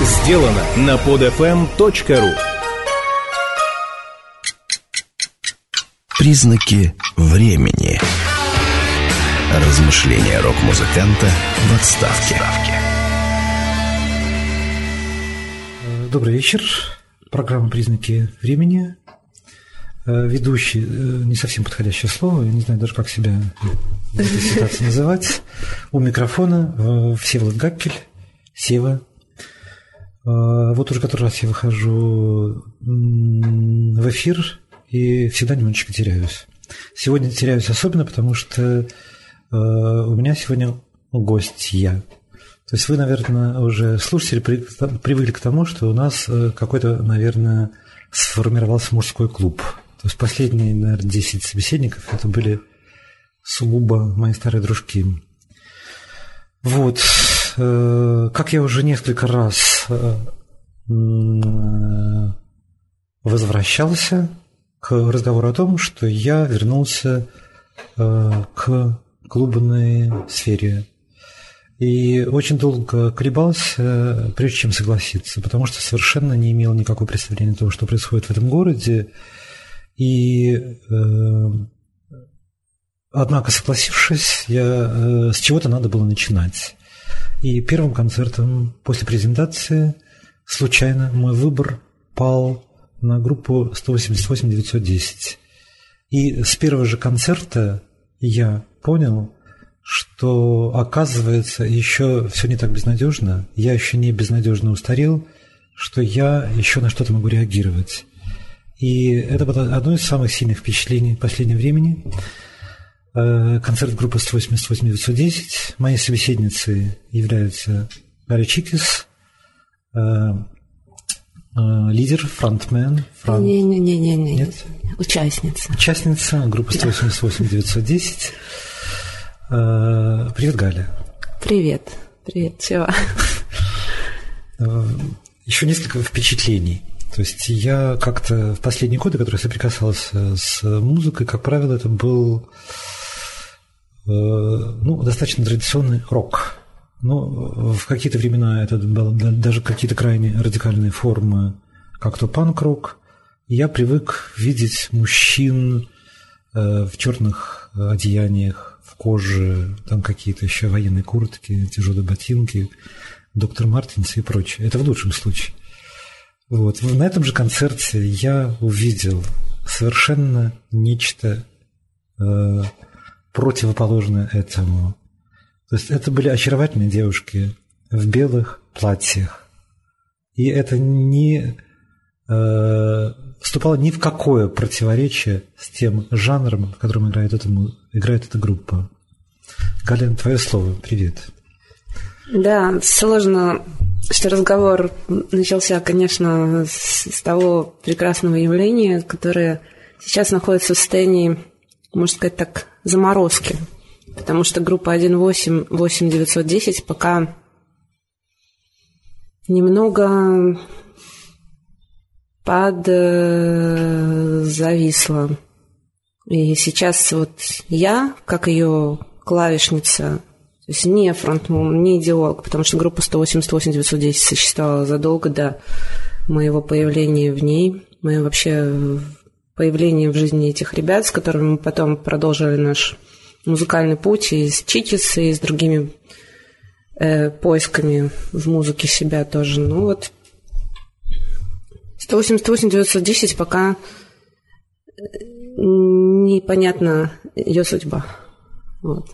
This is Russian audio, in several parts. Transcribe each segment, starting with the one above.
сделано на podfm.ru Признаки времени. Размышления рок-музыканта в отставке. Добрый вечер. Программа «Признаки времени». Э, ведущий, э, не совсем подходящее слово, я не знаю даже, как себя в этой ситуации называть. У микрофона э, Всеволод Гаккель, Сева. Вот уже который раз я выхожу в эфир и всегда немножечко теряюсь. Сегодня теряюсь особенно, потому что у меня сегодня гость я. То есть вы, наверное, уже слушатели привыкли к тому, что у нас какой-то, наверное, сформировался мужской клуб – то есть последние, наверное, 10 собеседников это были сугубо мои старые дружки. Вот. Э, как я уже несколько раз э, возвращался к разговору о том, что я вернулся э, к клубной сфере. И очень долго колебался, прежде чем согласиться, потому что совершенно не имел никакого представления о том, что происходит в этом городе, и, э, однако, согласившись, я, э, с чего-то надо было начинать. И первым концертом после презентации случайно мой выбор пал на группу 188-910. И с первого же концерта я понял, что оказывается еще все не так безнадежно, я еще не безнадежно устарел, что я еще на что-то могу реагировать. И это было одно из самых сильных впечатлений последнего времени. Э, концерт группы 188-910. Моей собеседницей являются Гарри Чикис, э, э, лидер, фронтмен. Фронт... Не-не-не. Нет? Участница. Участница группы 188-910. Привет, Галя. Привет. Привет, чего? Еще несколько впечатлений. То есть я как-то в последние годы, которые соприкасался с музыкой, как правило, это был ну, достаточно традиционный рок. Но в какие-то времена это было даже какие-то крайне радикальные формы, как то панк-рок. Я привык видеть мужчин э, в черных одеяниях, в коже, там какие-то еще военные куртки, тяжелые ботинки, доктор Мартинс и прочее. Это в лучшем случае. Вот. На этом же концерте я увидел совершенно нечто э, противоположное этому. То есть это были очаровательные девушки в белых платьях. И это не э, вступало ни в какое противоречие с тем жанром, в котором играет, этому, играет эта группа. Галин, твое слово. Привет. Да, сложно что разговор начался, конечно, с, с того прекрасного явления, которое сейчас находится в состоянии, можно сказать так, заморозки. Потому что группа 1.8, 8910 пока немного подзависла. И сейчас вот я, как ее клавишница, то есть не фронтмен, не идеолог, потому что группа 188-910 существовала задолго до моего появления в ней, моего вообще появления в жизни этих ребят, с которыми мы потом продолжили наш музыкальный путь и с Чикис, и с другими э, поисками в музыке себя тоже. Ну вот 188-910 пока непонятна ее судьба. Вот.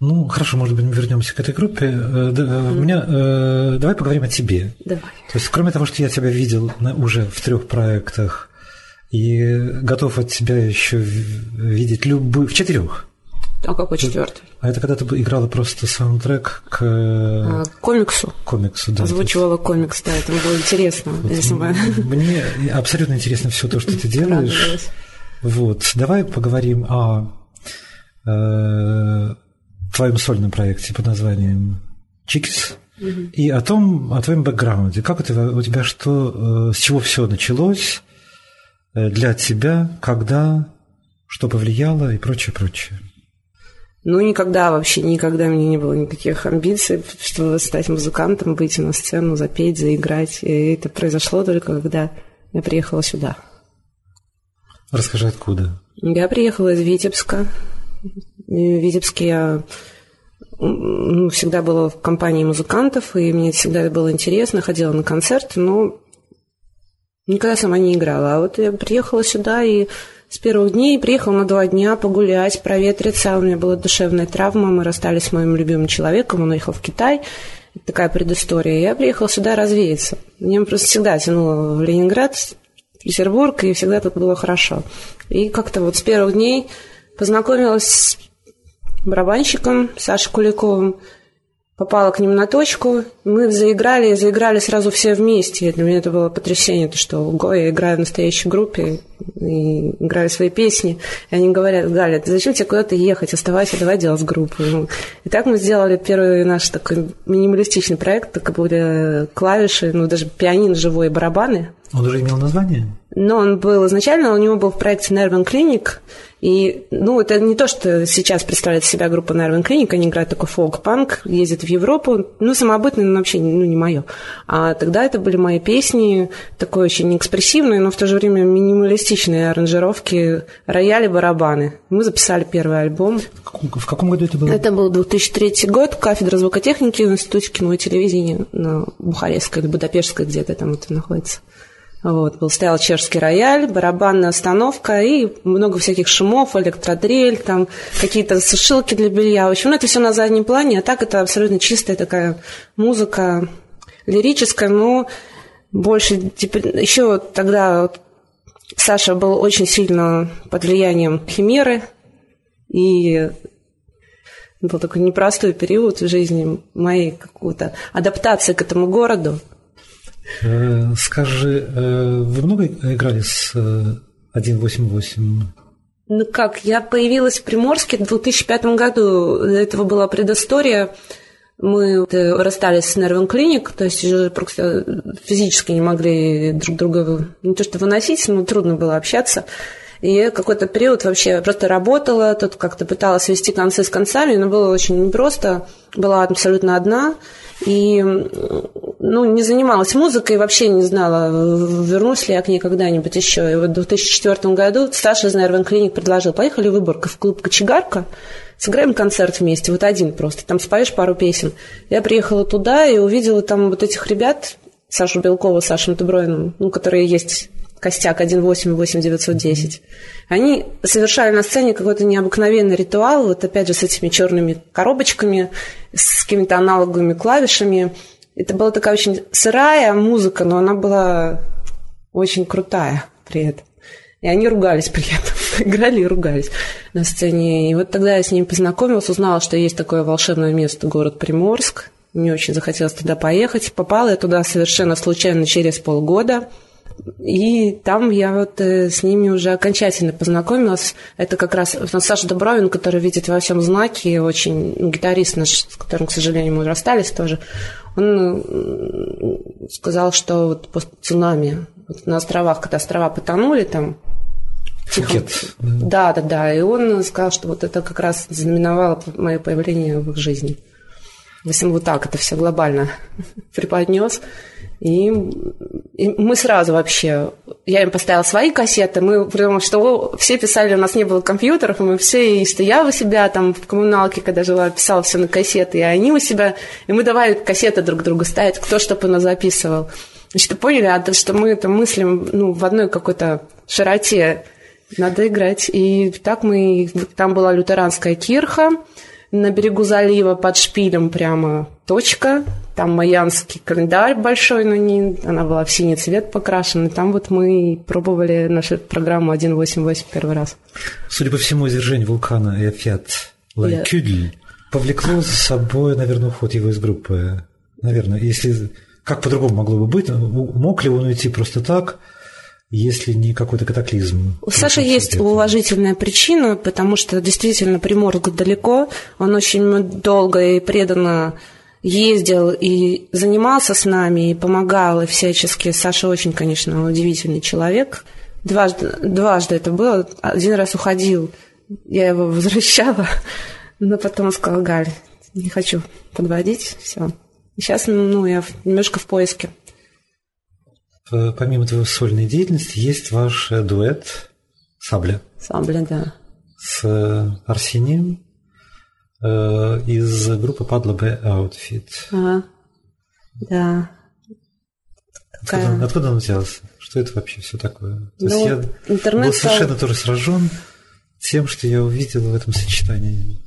Ну, хорошо, может быть, мы вернемся к этой группе. Mm. У меня, э, давай поговорим о тебе. Давай. То есть, кроме того, что я тебя видел уже в трех проектах и готов от тебя еще видеть любые... В четырех. А какой четвертый? А это когда ты играла просто саундтрек к... А, комиксу. Комиксу, да. Озвучивала комикс, да, это было интересно. Вот если бы... Мне абсолютно интересно все то, что ты делаешь. Вот, давай поговорим о э, твоем сольном проекте под названием Чикис угу. и о том, о твоем бэкграунде. Как это у тебя что, э, с чего все началось для тебя, когда, что повлияло и прочее, прочее. Ну, никогда вообще, никогда у меня не было никаких амбиций, чтобы стать музыкантом, выйти на сцену, запеть, заиграть. И это произошло только когда я приехала сюда. Расскажи, откуда? Я приехала из Витебска. В Витебске я ну, всегда была в компании музыкантов, и мне всегда было интересно, ходила на концерты, но никогда сама не играла. А вот я приехала сюда и с первых дней приехал на два дня погулять, проветриться. У меня была душевная травма, мы расстались с моим любимым человеком, он уехал в Китай. Это такая предыстория. Я приехала сюда развеяться. Мне просто всегда тянуло в Ленинград, в Петербург, и всегда тут было хорошо. И как-то вот с первых дней познакомилась с барабанщиком Сашей Куликовым, попала к ним на точку. Мы заиграли, и заиграли сразу все вместе. Для меня это было потрясение, то, что ого, я играю в настоящей группе и играю свои песни. И они говорят, Галя, зачем тебе куда-то ехать? Оставайся, давай делать группу. Ну, и так мы сделали первый наш такой минималистичный проект. Так были клавиши, ну, даже пианино живой барабаны. Он уже имел название? Но он был изначально, у него был в проекте Nervin Clinic, и, ну, это не то, что сейчас представляет себя группа Nervin Clinic, они играют такой фолк-панк, ездят в Европу, ну, самобытный, но вообще, ну, не мое. А тогда это были мои песни, такой очень экспрессивные, но в то же время минималистичные аранжировки, рояли, барабаны. Мы записали первый альбом. В каком году это было? Это был 2003 год, кафедра звукотехники в Институте кино и телевидения на Бухарестской или Будапештской где-то там это находится. Вот, был, стоял чешский рояль, барабанная остановка и много всяких шумов, электродрель, там какие-то сушилки для белья. В общем, ну, это все на заднем плане, а так это абсолютно чистая такая музыка лирическая, но больше... Типа, еще тогда вот Саша был очень сильно под влиянием химеры, и был такой непростой период в жизни моей какой-то адаптации к этому городу. Э, скажи, э, вы много играли с 188? Э, ну как, я появилась в Приморске в 2005 году. До этого была предыстория. Мы расстались с Нервен Клиник, то есть уже просто физически не могли друг друга не то что выносить, но трудно было общаться. И какой-то период вообще просто работала, тут как-то пыталась свести концы с концами, но было очень непросто. Была абсолютно одна и ну, не занималась музыкой, вообще не знала, вернусь ли я к ней когда-нибудь еще. И вот в 2004 году Саша из Нервен Клиник предложил, поехали в Выборг в клуб «Кочегарка», сыграем концерт вместе, вот один просто, там споешь пару песен. Я приехала туда и увидела там вот этих ребят, Сашу Белкову, Сашу Дебройну, ну, которые есть костяк 1.8.8.910, они совершали на сцене какой-то необыкновенный ритуал, вот опять же с этими черными коробочками, с какими-то аналоговыми клавишами. Это была такая очень сырая музыка, но она была очень крутая при этом. И они ругались при этом, играли и ругались на сцене. И вот тогда я с ними познакомилась, узнала, что есть такое волшебное место, город Приморск. Мне очень захотелось туда поехать. Попала я туда совершенно случайно через полгода – и там я вот э, с ними уже окончательно познакомилась. Это как раз Саша Добровин, который видит во всем знаки, очень ну, гитарист наш, с которым, к сожалению, мы расстались тоже. Он э, сказал, что вот после цунами вот на островах, когда острова потонули, там Фукет. Да, да, да. И он сказал, что вот это как раз знаменовало мое появление в их жизни. В общем, вот так это все глобально преподнес. И, и мы сразу вообще... Я им поставила свои кассеты, мы, потому что все писали, у нас не было компьютеров, мы все, и что я у себя там в коммуналке, когда жила, писала все на кассеты, и они у себя, и мы давали кассеты друг другу ставить, кто что бы записывал. Значит, поняли, а, что мы это мыслим ну, в одной какой-то широте, надо играть. И так мы... Там была лютеранская кирха, на берегу залива под шпилем прямо точка. Там майянский календарь большой, но не, она была в синий цвет покрашена. Там вот мы пробовали нашу программу 1.8.8 первый раз. Судя по всему, извержение вулкана Эфят Лайкюдль повлекло за собой, наверное, уход его из группы. Наверное, если... Как по-другому могло бы быть? Мог ли он уйти просто так? Если не какой-то катаклизм. У Саши есть уважительная причина, потому что действительно Приморск далеко, он очень долго и преданно ездил и занимался с нами, и помогал, и всячески. Саша очень, конечно, удивительный человек. Дважды, дважды это было. Один раз уходил, я его возвращала. Но потом сказал, Галь, не хочу подводить, все. Сейчас, ну, я немножко в поиске. Помимо твоей сольной деятельности, есть ваш дуэт «Сабля». «Сабля», да. С Арсением э, из группы Падла Б Outfit. Ага. Да. Откуда, откуда он взялся? Что это вообще все такое? То ну, есть я интернет был совершенно тоже сражен тем, что я увидел в этом сочетании.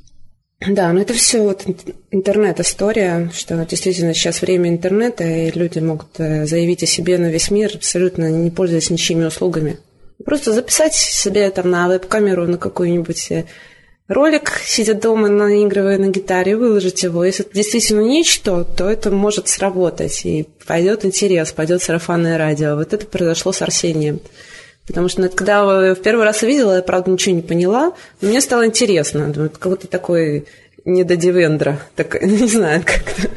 Да, ну это все вот интернет-история, что действительно сейчас время интернета, и люди могут э, заявить о себе на весь мир, абсолютно не пользуясь ничьими услугами. Просто записать себе там на веб-камеру на какую-нибудь э, ролик, сидя дома, наигрывая на гитаре, выложить его. Если это действительно нечто, то это может сработать, и пойдет интерес, пойдет сарафанное радио. Вот это произошло с Арсением. Потому что когда я в первый раз увидела, я, правда, ничего не поняла, но мне стало интересно. Думаю, какой-то такой не до Дивендра, так, не знаю, как-то.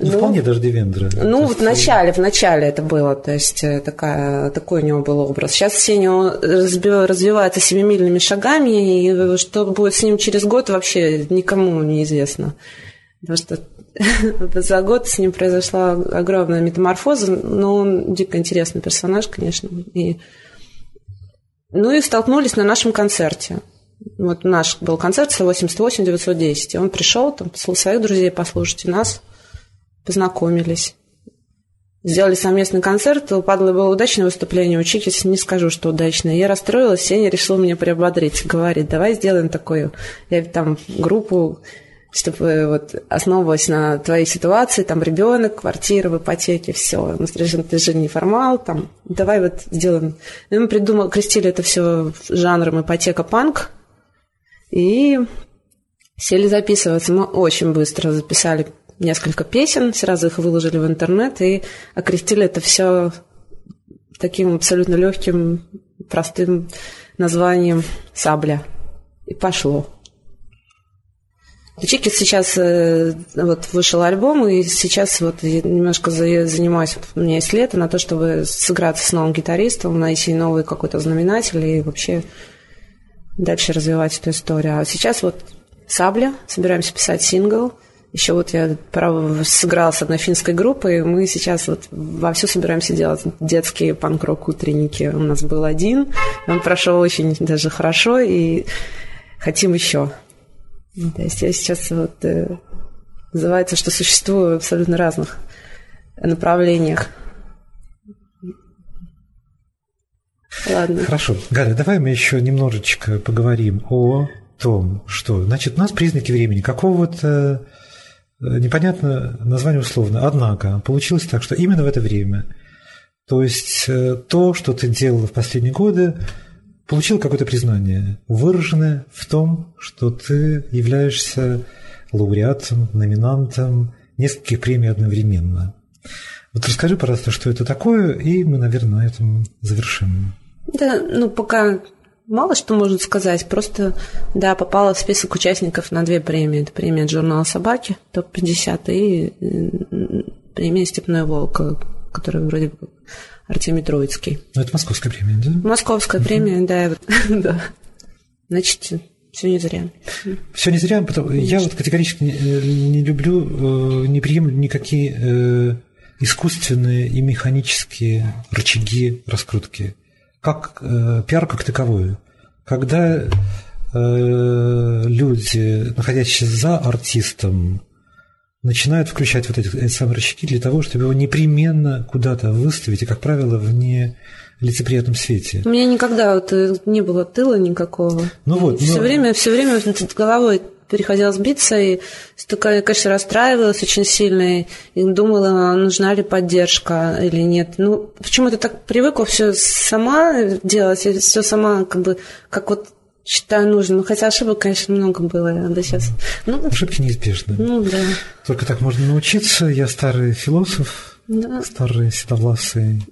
Ну, ну, вполне даже Дивендра. Ну, в начале, в начале это было, то есть э, такая, такой у него был образ. Сейчас Сеня развивается семимильными шагами, и что будет с ним через год, вообще никому неизвестно. Потому что за год с ним произошла огромная метаморфоза, но он дико интересный персонаж, конечно, и ну и столкнулись на нашем концерте. Вот наш был концерт 88-910. И он пришел, там, своих друзей послушать, и нас познакомились. Сделали совместный концерт, у Падлы было удачное выступление, у не скажу, что удачное. Я расстроилась, Сеня решил меня приободрить, говорит, давай сделаем такую. Я там группу чтобы вот основываясь на твоей ситуации, там ребенок, квартира в ипотеке, все. Ну, ты же не формал, там, давай вот сделаем. И мы придумали, крестили это все жанром ипотека-панк, и сели записываться. Мы очень быстро записали несколько песен, сразу их выложили в интернет и окрестили это все таким абсолютно легким, простым названием «Сабля». И пошло. У Чики сейчас э, вот вышел альбом, и сейчас вот немножко занимаюсь, у меня есть лето на то, чтобы сыграться с новым гитаристом, найти новый какой-то знаменатель и вообще дальше развивать эту историю. А сейчас вот «Сабля», собираемся писать сингл. Еще вот я право сыграла с одной финской группой, и мы сейчас вот вовсю собираемся делать детские панк-рок утренники. У нас был один, он прошел очень даже хорошо, и хотим еще. То есть я сейчас вот э, называется, что существую в абсолютно разных направлениях. Ладно. Хорошо. Галя, давай мы еще немножечко поговорим о том, что, значит, у нас признаки времени какого-то э, непонятно название условно. Однако получилось так, что именно в это время, то есть э, то, что ты делала в последние годы, получил какое-то признание, выраженное в том, что ты являешься лауреатом, номинантом нескольких премий одновременно. Вот расскажи, пожалуйста, что это такое, и мы, наверное, на этом завершим. Да, ну пока мало что можно сказать. Просто, да, попала в список участников на две премии. Это премия журнала «Собаки», топ-50, и премия «Степной волк», которая вроде бы Артемий Троицкий. Ну, это московская премия, да? Московская mm-hmm. премия, да. да. Значит, все не зря. Все не зря, потому я вот категорически не, э, не люблю, э, не приемлю никакие э, искусственные и механические рычаги раскрутки. Как пиар как таковой. Когда люди, находящиеся за артистом, начинают включать вот эти, эти самые рычаги для того, чтобы его непременно куда-то выставить, и, как правило, в нелицеприятном свете. У меня никогда вот э, не было тыла никакого. Ну вот. Все но... время, все время головой переходила сбиться, и такая, конечно, расстраивалась очень сильно, и думала, нужна ли поддержка или нет. Ну, почему-то так привыкла все сама делать, все сама, как бы, как вот считаю нужным. Хотя ошибок, конечно, много было до сейчас. Ну, Ошибки неизбежны. Ну, да. Только так можно научиться. Я старый философ, да. старый седовласый.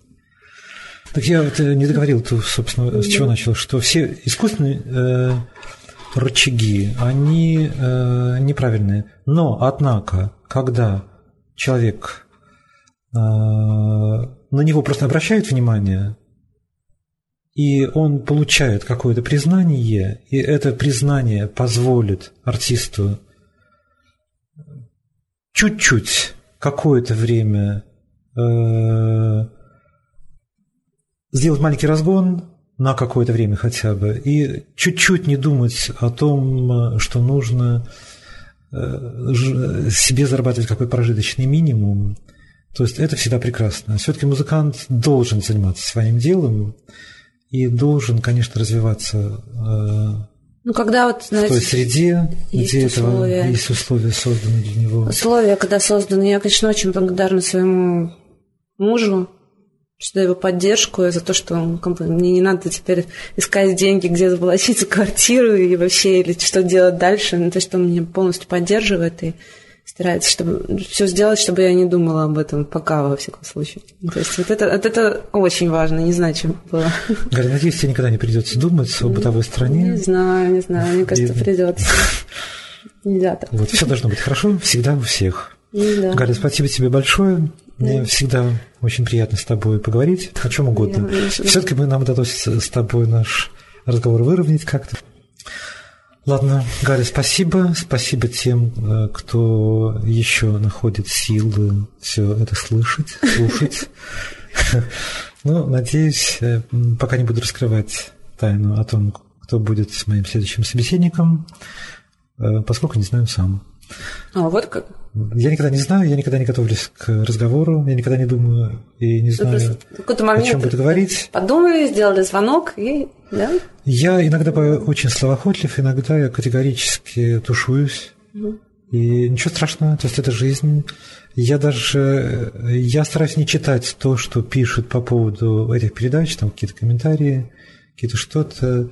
Так я вот э, не договорил, то, собственно, с чего начал, что все искусственные э, рычаги, они э, неправильные. Но, однако, когда человек э, на него просто обращает внимание, и он получает какое-то признание, и это признание позволит артисту чуть-чуть, какое-то время э, сделать маленький разгон на какое-то время хотя бы, и чуть-чуть не думать о том, что нужно э, себе зарабатывать какой прожиточный минимум. То есть это всегда прекрасно. Все-таки музыкант должен заниматься своим делом, и должен, конечно, развиваться э, ну, когда вот, знаете, в той среде, где условия. этого есть условия созданы для него. Условия, когда созданы. Я, конечно, очень благодарна своему мужу, за его поддержку, за то, что мне не надо теперь искать деньги, где заплатить квартиру и вообще, или что делать дальше. Ну, то, что он меня полностью поддерживает и старается чтобы, все сделать, чтобы я не думала об этом пока, во всяком случае. То есть вот это, вот это очень важно, не знаю, чем было. Галя, надеюсь, тебе никогда не придется думать о бытовой стране. Не знаю, не знаю, мне кажется, придется. Нельзя так. Вот, все должно быть хорошо всегда у всех. Да. Галя, спасибо тебе большое. Мне да. всегда очень приятно с тобой поговорить о чем угодно. Все-таки нам удалось с тобой наш разговор выровнять как-то. Ладно, Галя, спасибо. Спасибо тем, э, кто еще находит силы все это слышать, слушать. Ну, надеюсь, э, пока не буду раскрывать тайну о том, кто будет моим следующим собеседником, поскольку не знаю сам. А, вот как? Я никогда не знаю, я никогда не готовлюсь к разговору, я никогда не думаю и не знаю, о чем буду говорить. Подумали, сделали звонок и... Да? Я иногда очень словоохотлив, иногда я категорически тушуюсь. Угу. И ничего страшного, то есть это жизнь. Я даже я стараюсь не читать то, что пишут по поводу этих передач, там какие-то комментарии, какие-то что-то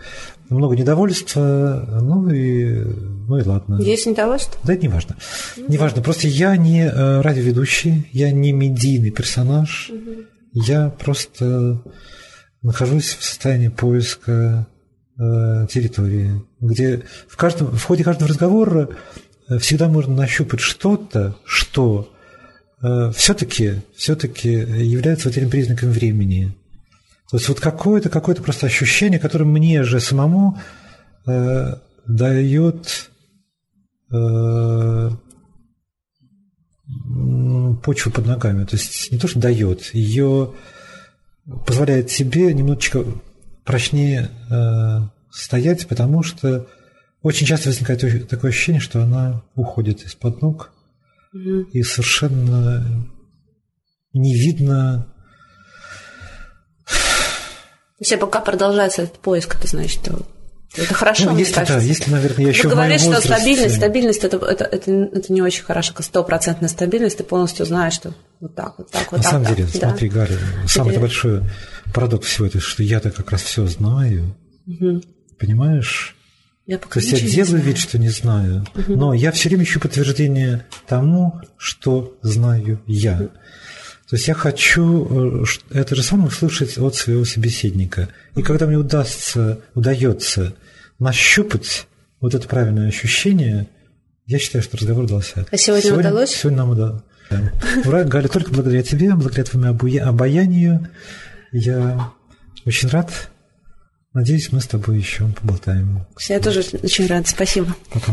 много недовольства, ну и, ну и ладно. Есть недовольство? Да, это не важно. Ну, не важно. Просто я не э, радиоведущий, я не медийный персонаж, угу. я просто нахожусь в состоянии поиска э, территории, где в, каждом, в ходе каждого разговора э, всегда можно нащупать что-то, что все-таки все является вот этим признаком времени. То есть вот какое-то какое просто ощущение, которое мне же самому э, дает э, почву под ногами. То есть не то, что дает, ее позволяет себе немножечко прочнее э, стоять, потому что очень часто возникает такое ощущение, что она уходит из-под ног, mm и совершенно не видно если пока продолжается этот поиск, это значит, это хорошо, ну, если, кажется. Да, если, наверное, я еще Ты говоришь, что стабильность, стабильность это, это, это, это не очень хорошо, стопроцентная стабильность, ты полностью знаешь, что вот так, вот так, вот На так. самом деле, да. смотри, Гарри, самый Теперь... большой парадокс всего этого, что я-то как раз все знаю, угу. понимаешь? Я пока То есть я делаю вид, что не знаю, угу. но я все время ищу подтверждение тому, что знаю я. Угу. То есть я хочу э, это же самое услышать от своего собеседника. И когда мне удастся, удается нащупать вот это правильное ощущение, я считаю, что разговор удался. А сегодня, сегодня удалось? Сегодня нам удалось. Да. Ура, Галя, только благодаря тебе, благодаря твоему обаянию я очень рад. Надеюсь, мы с тобой еще поболтаем. Я тоже очень рад. Спасибо. Пока.